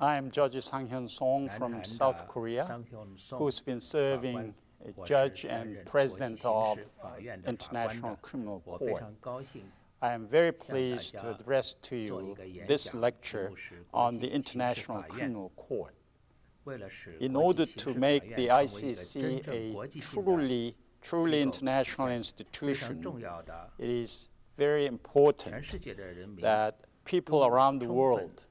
I am Judge Sang Hyun Song from South Korea, who's been serving a judge and president of International Criminal Court. I am very pleased to address to you this lecture on the International Criminal Court. In order to make the ICC a truly, truly international institution, it is very important that people around the world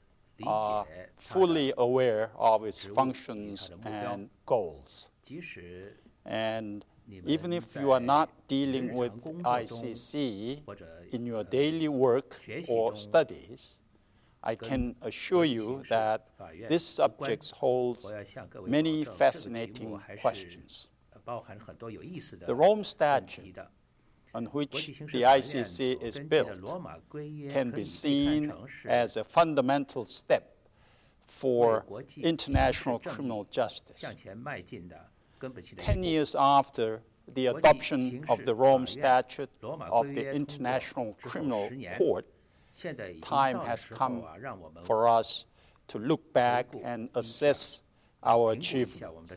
are fully aware of its functions and goals. And even if you are not dealing with ICC in your daily work or studies, I can assure you that this subject holds many fascinating questions. The Rome Statute on which the ICC is built can be seen as a fundamental step for international criminal justice. Ten years after the adoption of the Rome Statute of the International Criminal Court, time has come for us to look back and assess our achievements.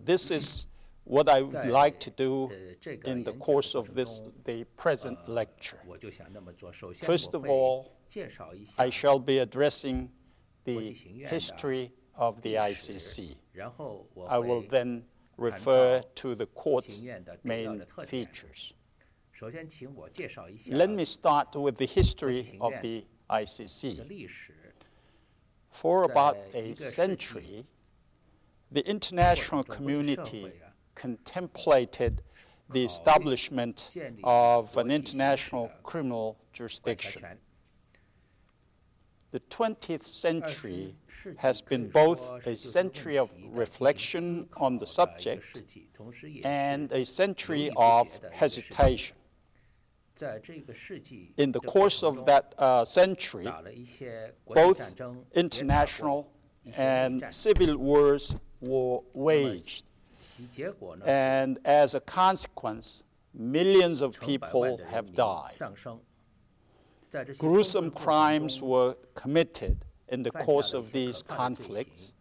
This is what I would like to do in the course of this, the present lecture. First of all, I shall be addressing the history of the ICC. I will then refer to the court's main features. Let me start with the history of the ICC. For about a century, the international community contemplated the establishment of an international criminal jurisdiction. The 20th century has been both a century of reflection on the subject and a century of hesitation. In the course of that uh, century, both international and civil wars were waged. And as a consequence, millions of people have died. Gruesome crimes were committed in the course of these conflicts,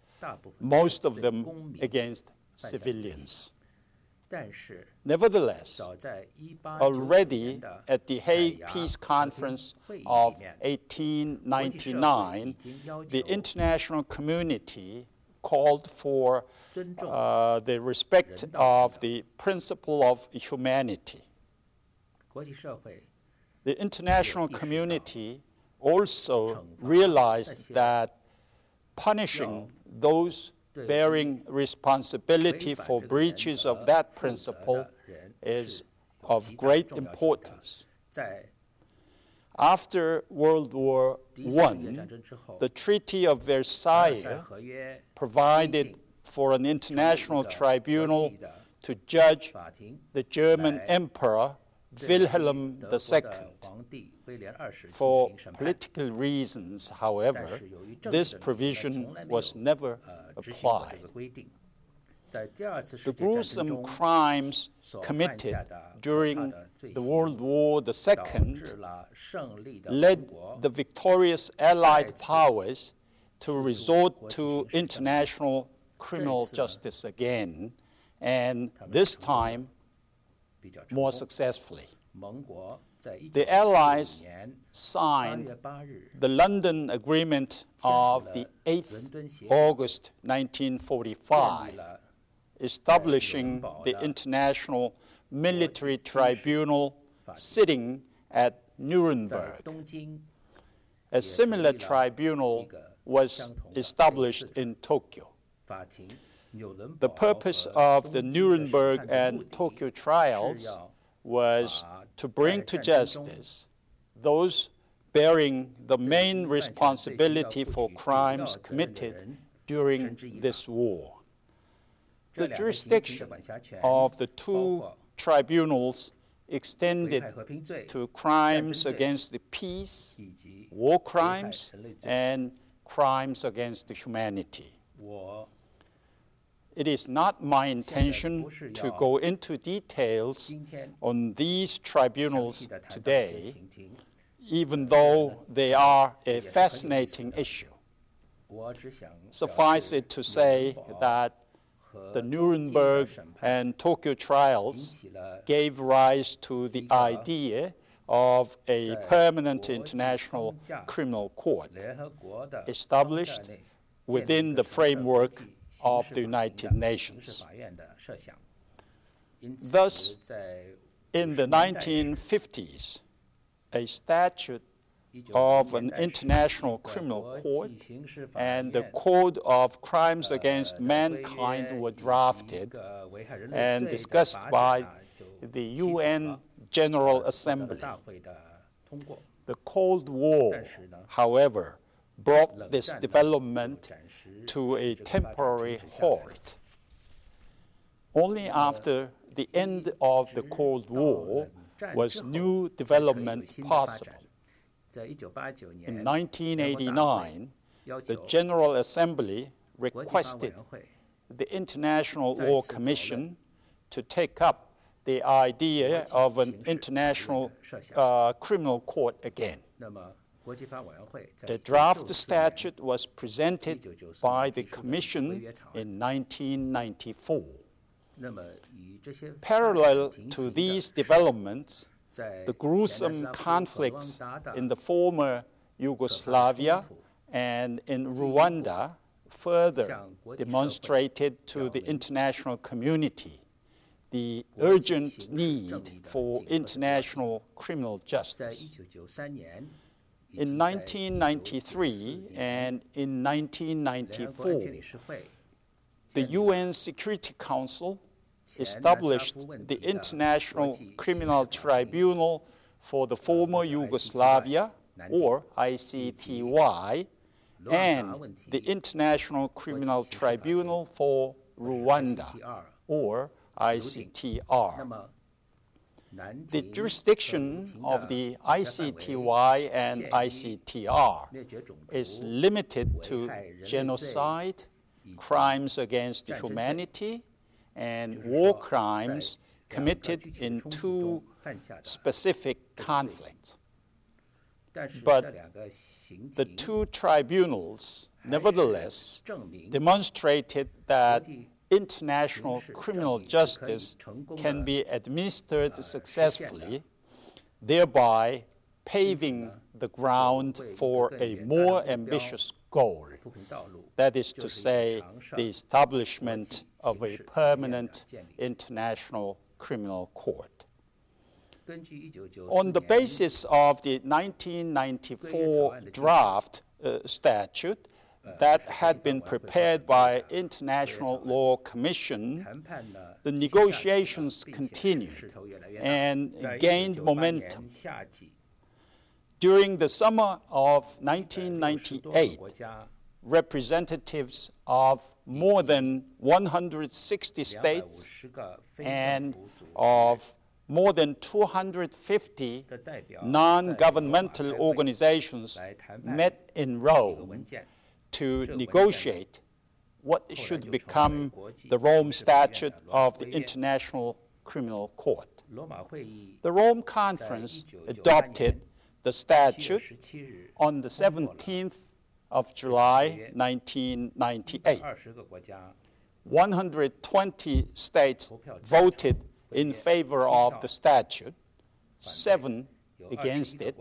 most of them against civilians. Nevertheless, already at the Hague Peace Conference of 1899, the international community called for uh, the respect of the principle of humanity. The international community also realized that punishing those bearing responsibility for breaches of that principle is of great importance. After World War I, the Treaty of Versailles provided for an international tribunal to judge the German Emperor Wilhelm II. For political reasons, however, this provision was never applied. The gruesome crimes committed during the World War II led the victorious Allied powers to resort to international criminal justice again, and this time more successfully. The Allies signed the London Agreement of the 8th August 1945 establishing the International Military Tribunal sitting at Nuremberg. A similar tribunal was established in Tokyo. The purpose of the Nuremberg and Tokyo trials was to bring to justice those bearing the main responsibility for crimes committed during this war the jurisdiction of the two tribunals extended to crimes against the peace, war crimes, and crimes against humanity. It is not my intention to go into details on these tribunals today, even though they are a fascinating issue. Suffice it to say that the Nuremberg and Tokyo trials gave rise to the idea of a permanent international criminal court established within the framework of the United Nations. Thus, in the 1950s, a statute of an international criminal court and the Code of Crimes Against Mankind were drafted and discussed by the UN General Assembly. The Cold War, however, brought this development to a temporary halt. Only after the end of the Cold War was new development possible. 展在一九八九 In 年，联合大会1989, 要 the 求 General Assembly 国际法委 requested 员会 the International 再 Law 次讨论 Commission to take up the idea 国际 of an 刑事法 international 院的设想 uh, criminal court again. 那么国际法委员会在 The 1994 draft 年 statute was presented 1994 by the 提出的规 Commission 约草案 in 1994. 那么与这些 Parallel 发展平 to 行的 these 是 developments, 在 the gruesome conflicts in the former Yugoslavia and in Rwanda further demonstrated to the international community the urgent need for international criminal justice. In 1993 and in 1994, the UN Security Council established the uh, International Criminal Tribunal for the uh, Former Yugoslavia, or ICTY, and the International Criminal Tribunal for Rwanda, or ICTR. The jurisdiction of uh, the ICTY and ICTR is limited to genocide, crimes against humanity, and war crimes committed in two specific conflicts. But the two tribunals, nevertheless, demonstrated that international criminal justice can be administered successfully, thereby paving the ground for a more ambitious goal. That is to say, the establishment of a permanent international criminal court. On the basis of the 1994 draft uh, statute, that had been prepared by International Law Commission, the negotiations continued and gained momentum. During the summer of uh, 1998, representatives of more than 160 states and of more than 250 non governmental organizations met in Rome to negotiate what should become the Rome Statute of the International Criminal Court. The Rome Conference adopted the statute on the 17th of July 1998. 120 states voted in favor of the statute, seven against it,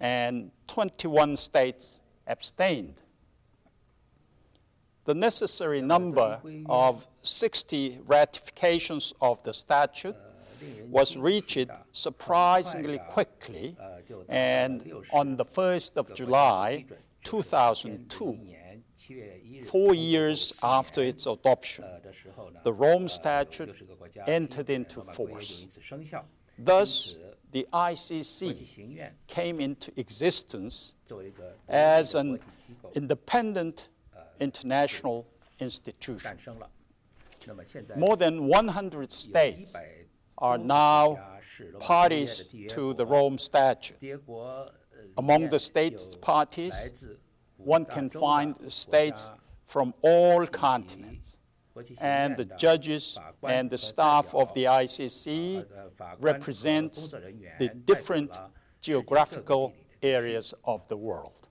and 21 states abstained. The necessary number of 60 ratifications of the statute was reached surprisingly quickly, and on the 1st of July 2002, four years after its adoption, the Rome Statute entered into force. Thus, the ICC came into existence as an independent international institution. More than 100 states are now parties to the Rome Statute. Among the states parties, one can find states from all continents. And the judges and the staff of the ICC represent the different geographical areas of the world.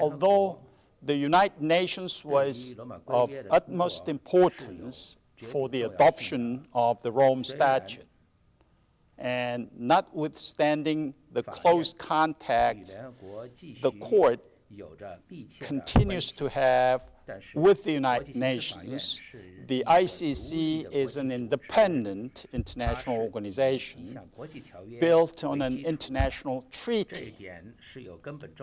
Although the United Nations was of utmost importance for the adoption of the Rome Statute. And notwithstanding the close contacts, the court continues to have with the United Nations. The ICC is an independent international organization built on an international treaty.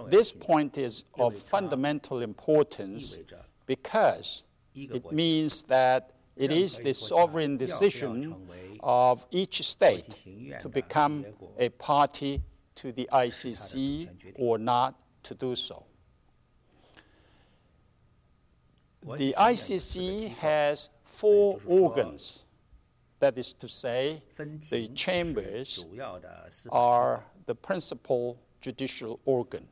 This point is of fundamental importance because it means that it is the sovereign decision of each state to become a party to the ICC or not to do so. The ICC has four organs. That is to say, the chambers are the principal judicial organ,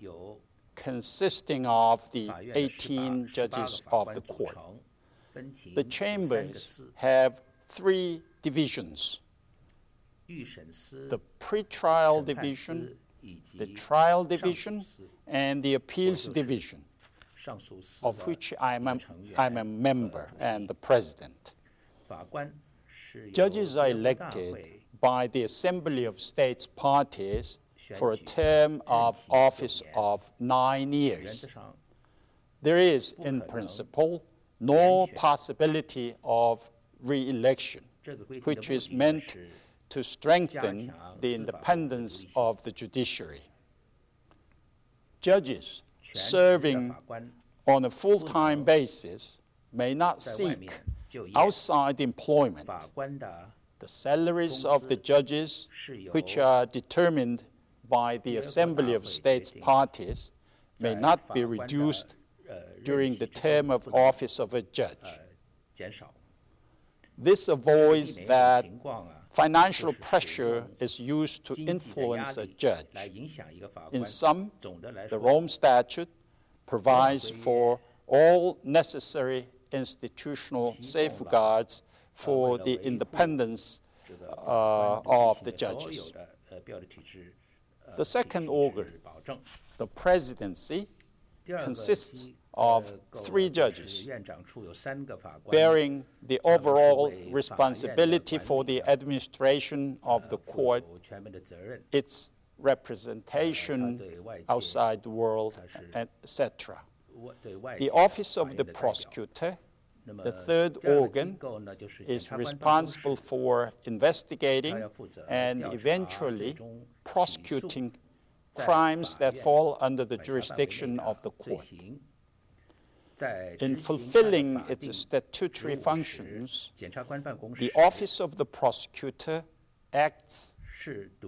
consisting of the 18 judges of the court. The chambers have three divisions the pretrial division, the trial division, and the appeals division, of which I'm a, I'm a member and the president. Judges are elected by the Assembly of States parties for a term of office of nine years. There is, in principle, no possibility of re-election, which is meant to strengthen the independence of the judiciary. Judges serving on a full time basis may not seek outside employment. The salaries of the judges, which are determined by the Assembly of States parties, may not be reduced during the term of office of a judge. Uh, this avoids that financial pressure is used to influence a judge. In sum, the Rome Statute provides for all necessary institutional safeguards for the independence uh, of the judges. The second organ, the presidency, consists of three judges bearing the overall responsibility for the administration of the court, its representation outside the world, etc. The office of the prosecutor, the third organ, is responsible for investigating and eventually prosecuting crimes that fall under the jurisdiction of the court. In fulfilling its statutory functions, the Office of the Prosecutor acts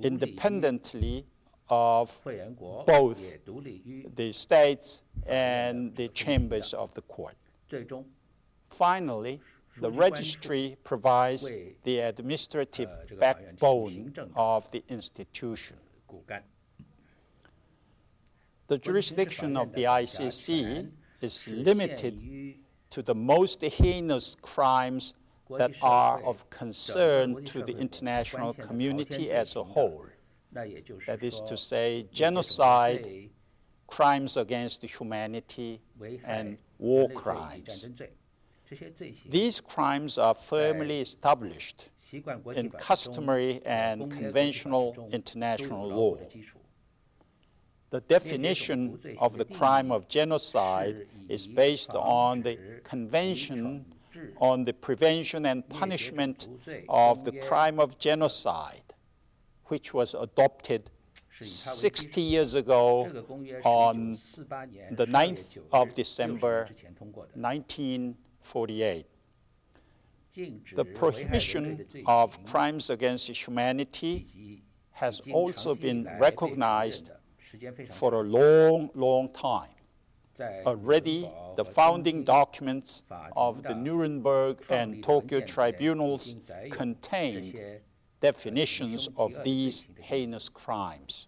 independently of both the states and the chambers of the court. Finally, the registry provides the administrative backbone of the institution. The jurisdiction of the ICC is limited to the most heinous crimes that are of concern to the international community as a whole. That is to say, genocide, crimes against humanity, and war crimes. These crimes are firmly established in customary and conventional international law. The definition of the crime of genocide is based on the Convention on the Prevention and Punishment of the Crime of Genocide, which was adopted 60 years ago on the 9th of December 1948. The prohibition of crimes against humanity has also been recognized 时间非常 for 长 a long, long time. 在 Already, 伦堡 the 和 founding 东京 documents 法 of 庭 the 的 Nuremberg 创 and 立的文 Tokyo 件里面已 tribunals 经载有这 contained 些 definitions 凶极 of 恶的罪 these 行的定义 heinous crimes.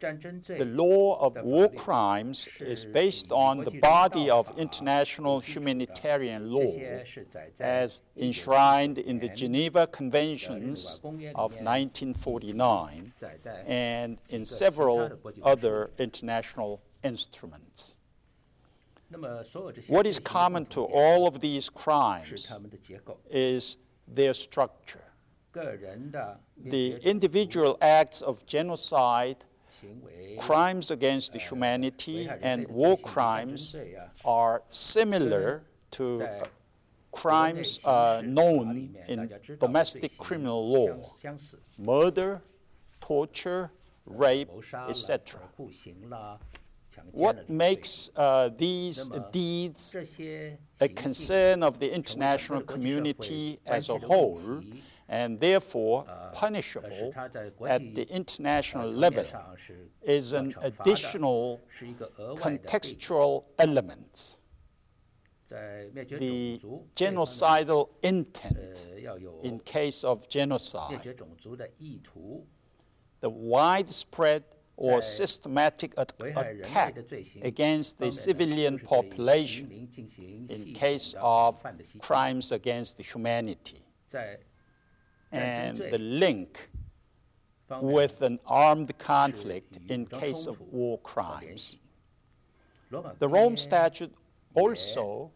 the law of war crimes is based on the body of international humanitarian law as enshrined in the Geneva Conventions of 1949 and in several other international instruments. What is common to all of these crimes is their structure. The individual acts of genocide crimes against humanity and war crimes are similar to crimes uh, known in domestic criminal law murder, torture, rape, etc. What makes uh, these deeds a concern of the international community as a whole and therefore punishable at the international level is an additional contextual element. The genocidal intent in case of genocide, the widespread or systematic attack against the civilian population in case of crimes against humanity and the link with an armed conflict in case of war crimes. The Rome Statute also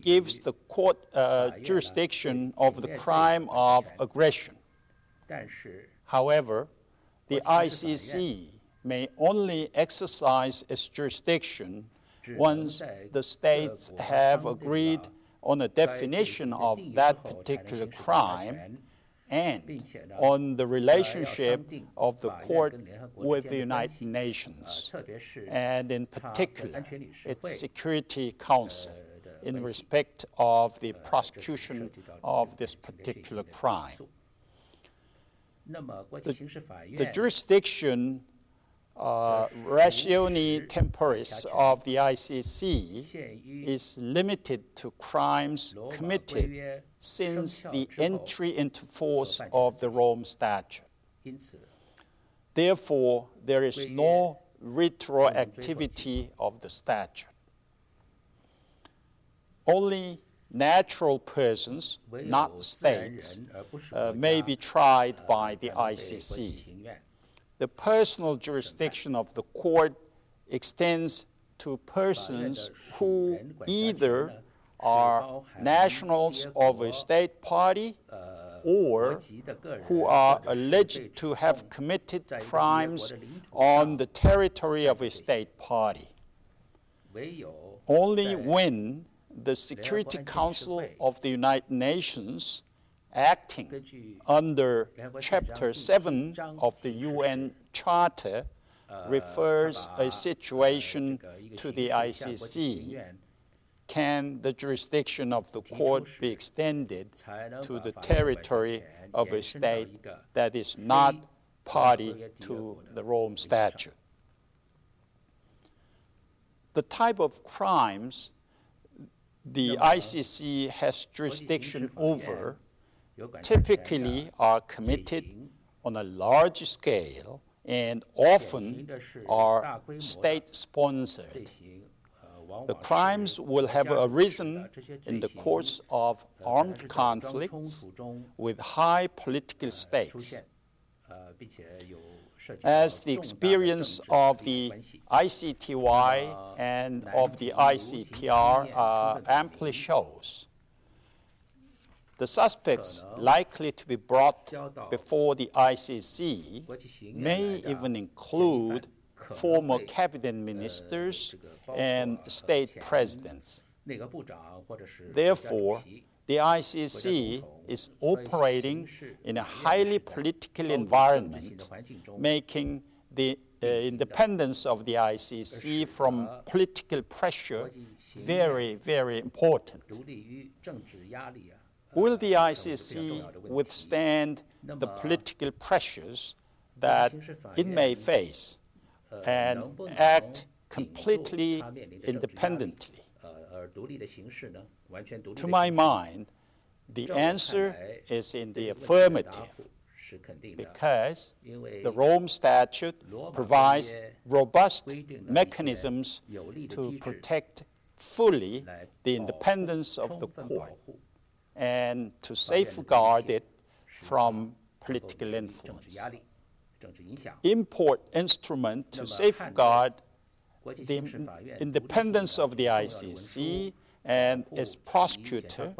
gives the court uh, jurisdiction of the crime of aggression. However, the ICC may only exercise its jurisdiction once the states have agreed on a definition of that particular crime and on the relationship of the court with the United Nations, and in particular its Security Council in respect of the prosecution of this particular crime. The, the jurisdiction uh, ratione temporis of the ICC is limited to crimes committed since the entry into force of the Rome Statute. Therefore, there is no retroactivity of the statute. Only natural persons, not states, uh, may be tried by the ICC. The personal jurisdiction of the court extends to persons who either are nationals of a state party or who are alleged to have committed crimes on the territory of a state party. Only when the Security Council of the United Nations, acting under Chapter 7 of the UN Charter, uh, refers a uh, situation to the ICC, can the jurisdiction of the court be extended to the territory of a state that is not party to the Rome Statute? The type of crimes the ICC has jurisdiction over typically are committed on a large scale and often are state sponsored. The crimes will have arisen in the course of armed conflicts with high political stakes. As the experience of the ICTY and of the ICTR uh, amply shows, the suspects likely to be brought before the ICC may even include former cabinet ministers and state presidents. Therefore, the ICC is operating in a highly political environment, making the uh, independence of the ICC from political pressure very, very important. Will the ICC withstand the political pressures that it may face and act completely independently? To my mind, the answer is in the affirmative because the Rome Statute provides robust mechanisms to protect fully the independence of the court and to safeguard it from political influence. Import instrument to safeguard the independence of the ICC and its prosecutor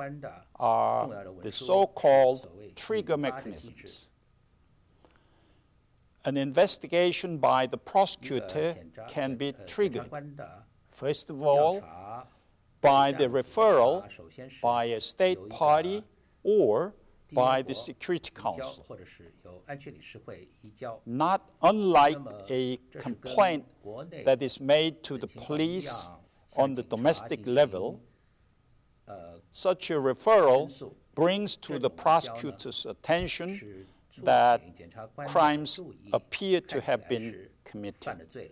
are the so-called trigger mechanisms. An investigation by the prosecutor can be triggered. First of all, by the referral by a state party or by the Security Council. Not unlike a complaint that is made to the police on the domestic level, such a referral brings to the prosecutor's attention that crimes appear to have been committed.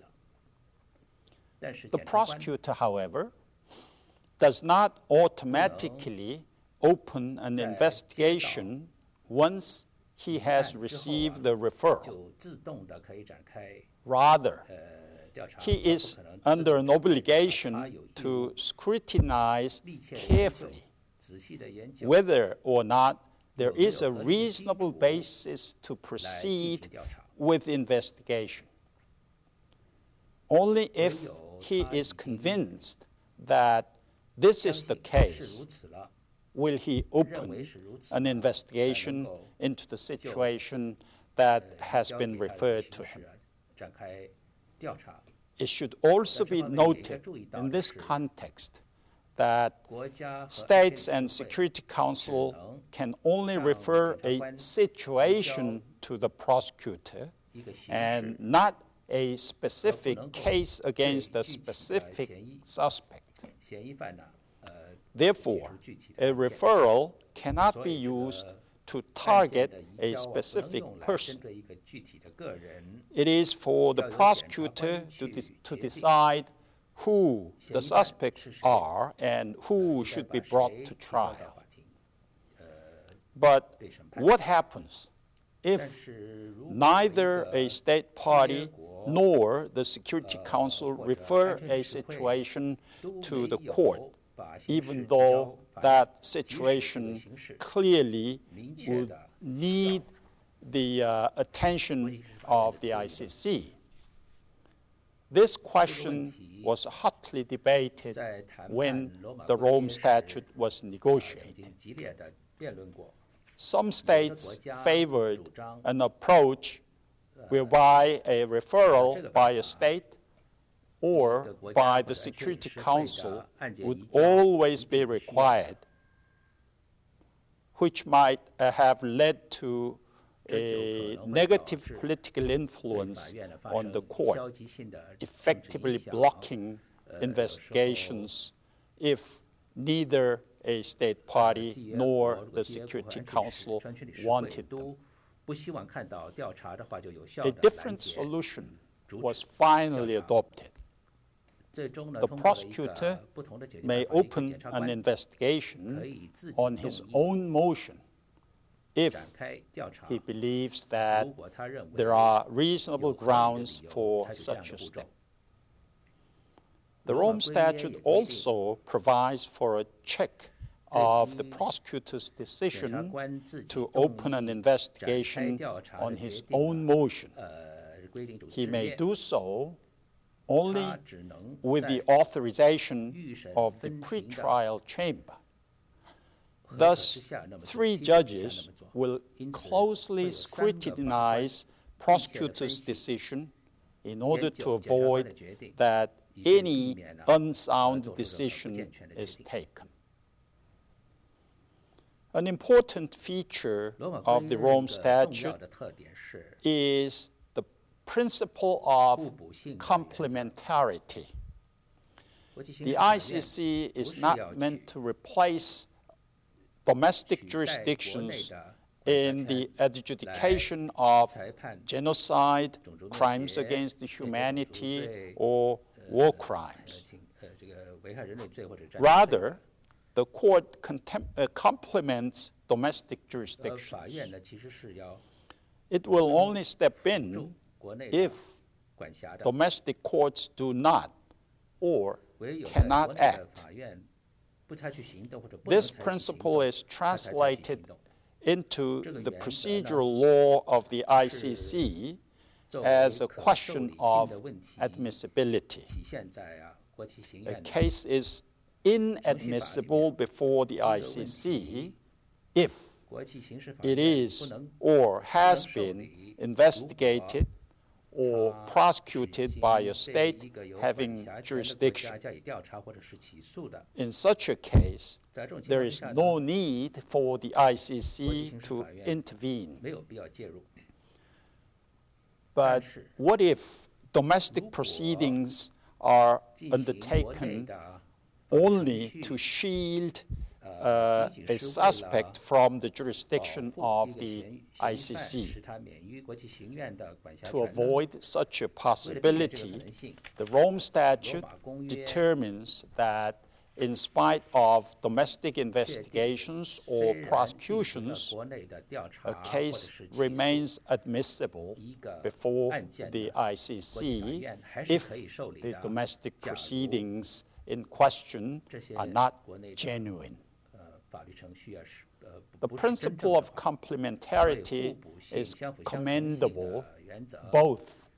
The prosecutor, however, does not automatically open an investigation once he has received the referral. Rather, he is under an obligation to scrutinize carefully whether or not there is a reasonable basis to proceed with investigation. Only if he is convinced that this is the case, will he open an investigation into the situation that has been referred to him? It should also be noted in this context that states and Security Council can only refer a situation to the prosecutor and not a specific case against a specific suspect. Therefore, a referral cannot be used to target a specific person. It is for the prosecutor to, de- to decide who the suspects are and who should be brought to trial. But what happens if neither a state party nor the Security uh, Council uh, refer a situation to the court, even though that situation clearly would need the uh, attention of the ICC. This question was hotly debated when the Rome Statute was negotiated. Some states favored an approach whereby a referral by a state or by the Security Council would always be required, which might uh, have led to a negative political influence on the court, effectively blocking investigations if neither a state party nor the Security Council wanted them. 都不希望看到调查的话就有效 A 的拦 different 截。 solution 阻 was 止 finally 调查 adopted. 最终呢， The 通过了一 prosecutor 个不同的解决 May 办法，一个 open 检察 an 官 investigation 可以自己 on 动 his 议 own motion if 展开调查。 he believes that 如果他认为 there are 有 reasonable 合理的 grounds 理由 for 采取这样 such 的 a 步 step. 骤。 The 罗马 Rome 规约 Statute 也规定 also provides for a check of the prosecutor's decision to open an investigation on his own motion. He may do so only with the authorization of the pretrial chamber. Thus, three judges will closely scrutinize prosecutor's decision in order to avoid that any unsound decision is taken. An important feature of the Rome Statute is the principle of complementarity. The ICC is not meant to replace domestic jurisdictions in the adjudication of genocide, crimes against humanity, or war crimes. Rather, the court uh, complements domestic jurisdictions. Uh, it will only step in if domestic courts do not or cannot act. This principle is translated into the procedural law of the ICC as a question of admissibility. A case is inadmissible before the ICC if it is or has been investigated or prosecuted by a state having jurisdiction. In such a case, there is no need for the ICC to intervene. But what if domestic proceedings are undertaken only to shield uh, uh a suspect from the jurisdiction uh, of the ICC. To avoid such a possibility, the Rome Statute determines that in spite of domestic investigations or prosecutions, a case remains admissible before the ICC if the domestic proceedings in question are not genuine. The principle of complementarity is commendable both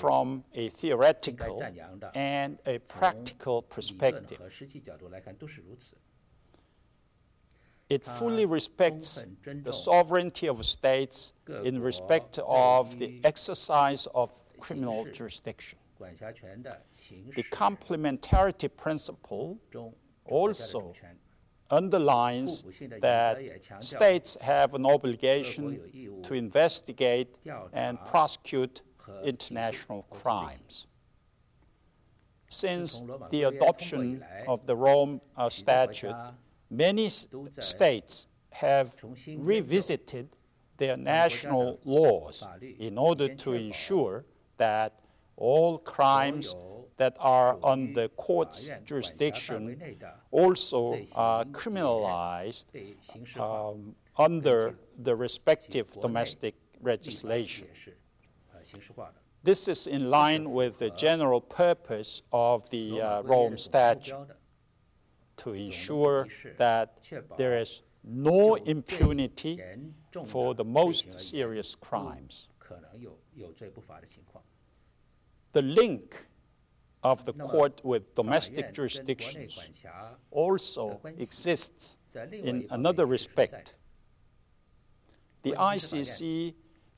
from a theoretical and a practical perspective. It fully respects the sovereignty of states in respect of the exercise of criminal jurisdiction. The complementarity principle also underlines that states have an obligation to investigate and prosecute international crimes. Since the adoption of the Rome uh, Statute, many states have revisited their national laws in order to ensure that all crimes that are on the court's jurisdiction also uh, are criminalized um, under the respective domestic legislation. This is in line with the general purpose of the uh, Rome Statute to ensure that there is no impunity for the most serious crimes. The link of the court with domestic jurisdictions also exists in another respect. The ICC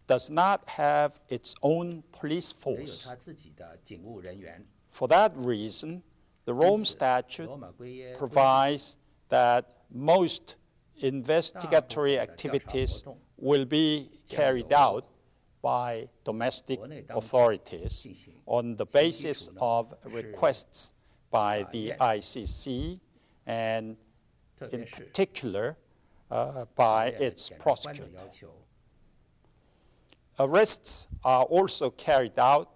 does not have its own police force. For that reason, the Rome Statute provides that most investigatory activities will be carried out by domestic authorities on the basis of requests by the ICC and, in particular, uh, by its prosecutor. Arrests are also carried out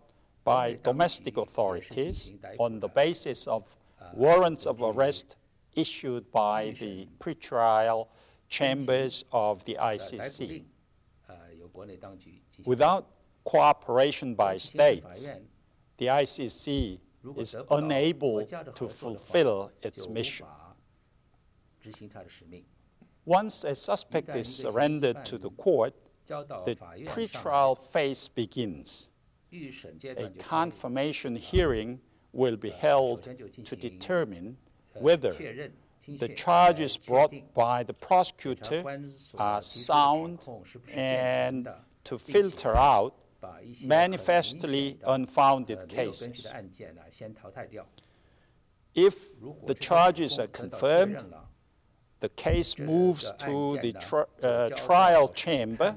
by domestic authorities on the basis of warrants of arrest issued by the pretrial chambers of the ICC. Without cooperation by states, the ICC is unable to fulfill its mission. Once a suspect is surrendered to the court, the pretrial phase begins. A confirmation hearing will be held to determine whether the charges brought by the prosecutor are sound and to filter out manifestly unfounded cases. If the charges are confirmed, the case moves to the tri uh, trial chamber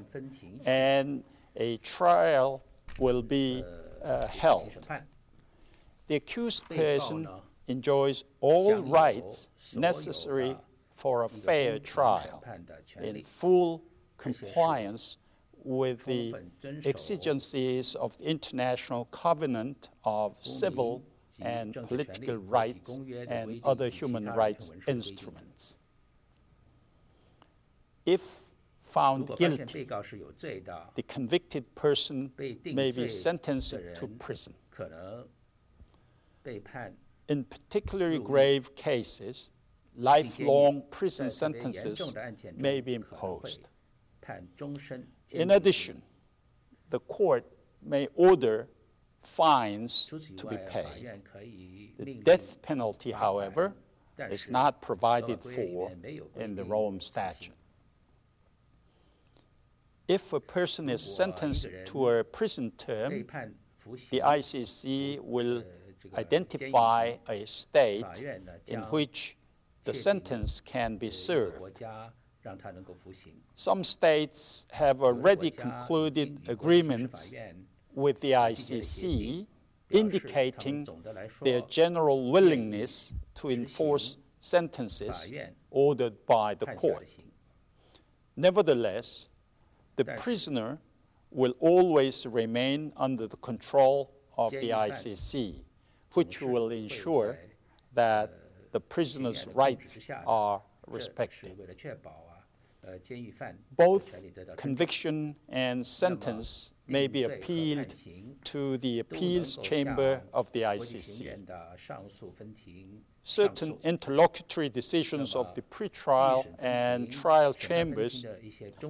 and a trial will be uh, held. The accused person enjoys all rights necessary for a fair trial in full compliance with the exigencies of the International Covenant of Civil and Political Rights and other human rights instruments. If found guilty, the convicted person may be sentenced to prison. In particularly grave cases, lifelong prison sentences may be imposed. In addition, the court may order fines to be paid. The death penalty, however, is not provided for in the Rome Statute. If a person is sentenced to a prison term, the ICC will identify a state in which the sentence can be served. Some states have already concluded agreements with the ICC indicating their general willingness to enforce sentences ordered by the court. Nevertheless, the prisoner will always remain under the control of the ICC, which will ensure that the prisoner's rights are respected. Both conviction and sentence may be appealed to the appeals chamber of the ICC. Certain interlocutory decisions of the pretrial and trial chambers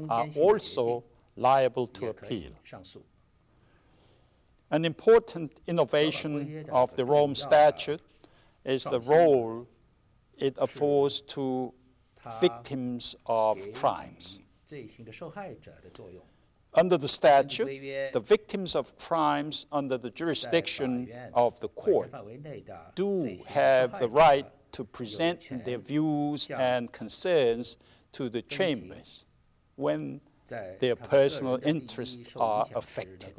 are also liable to appeal. An important innovation of the Rome Statute is the role it affords to victims of crimes. Under the statute, the victims of crimes under the jurisdiction of the court do have the right to present their views and concerns to the chambers when their personal interests are affected.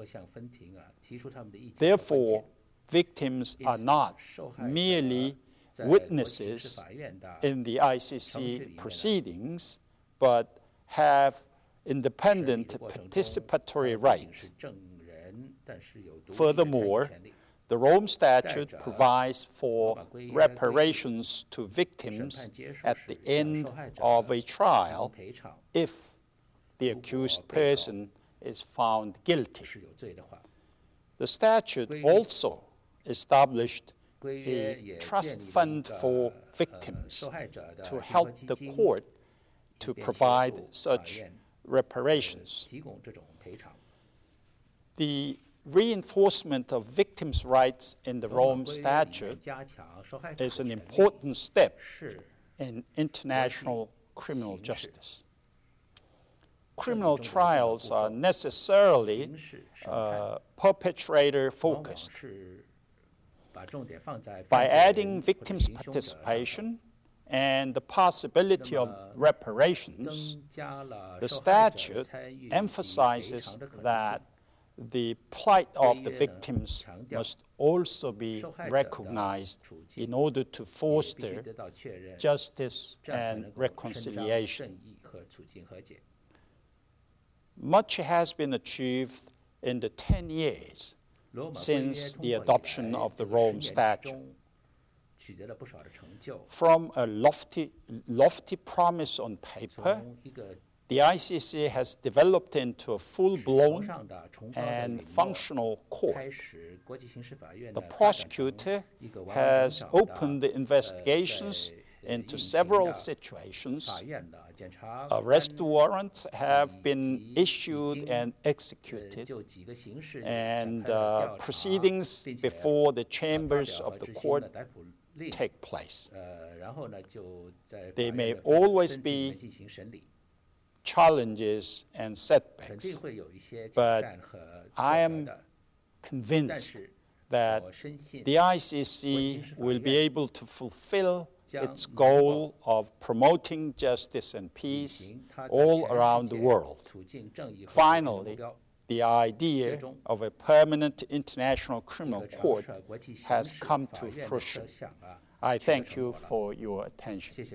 Therefore, victims are not merely witnesses uh, in the ICC proceedings, but have independent participatory rights. Furthermore, the Rome Statute provides for reparations to victims at the end of a trial if the accused person is found guilty. The statute also established a trust fund for victims to help the court to provide such reparations. The reinforcement of victims' rights in the Rome Statute is an important step in international criminal justice. Criminal trials are necessarily uh, perpetrator focused. By adding victims' participation and the possibility of reparations, the statute emphasizes that the plight of the victims must also be recognized in order to foster justice and reconciliation. Much has been achieved in the 10 years since the adoption of the Rome Statute. From a lofty, lofty promise on paper, the ICC has developed into a full blown and functional court. The prosecutor has opened the investigations into several situations. Arrest warrants have been issued and executed, and uh, proceedings before the chambers of the court take place. There may always be challenges and setbacks, but I am convinced that the ICC will be able to fulfill its goal of promoting justice and peace all around the world. Finally, the idea of a permanent international criminal court has come to fruition. I thank you for your attention.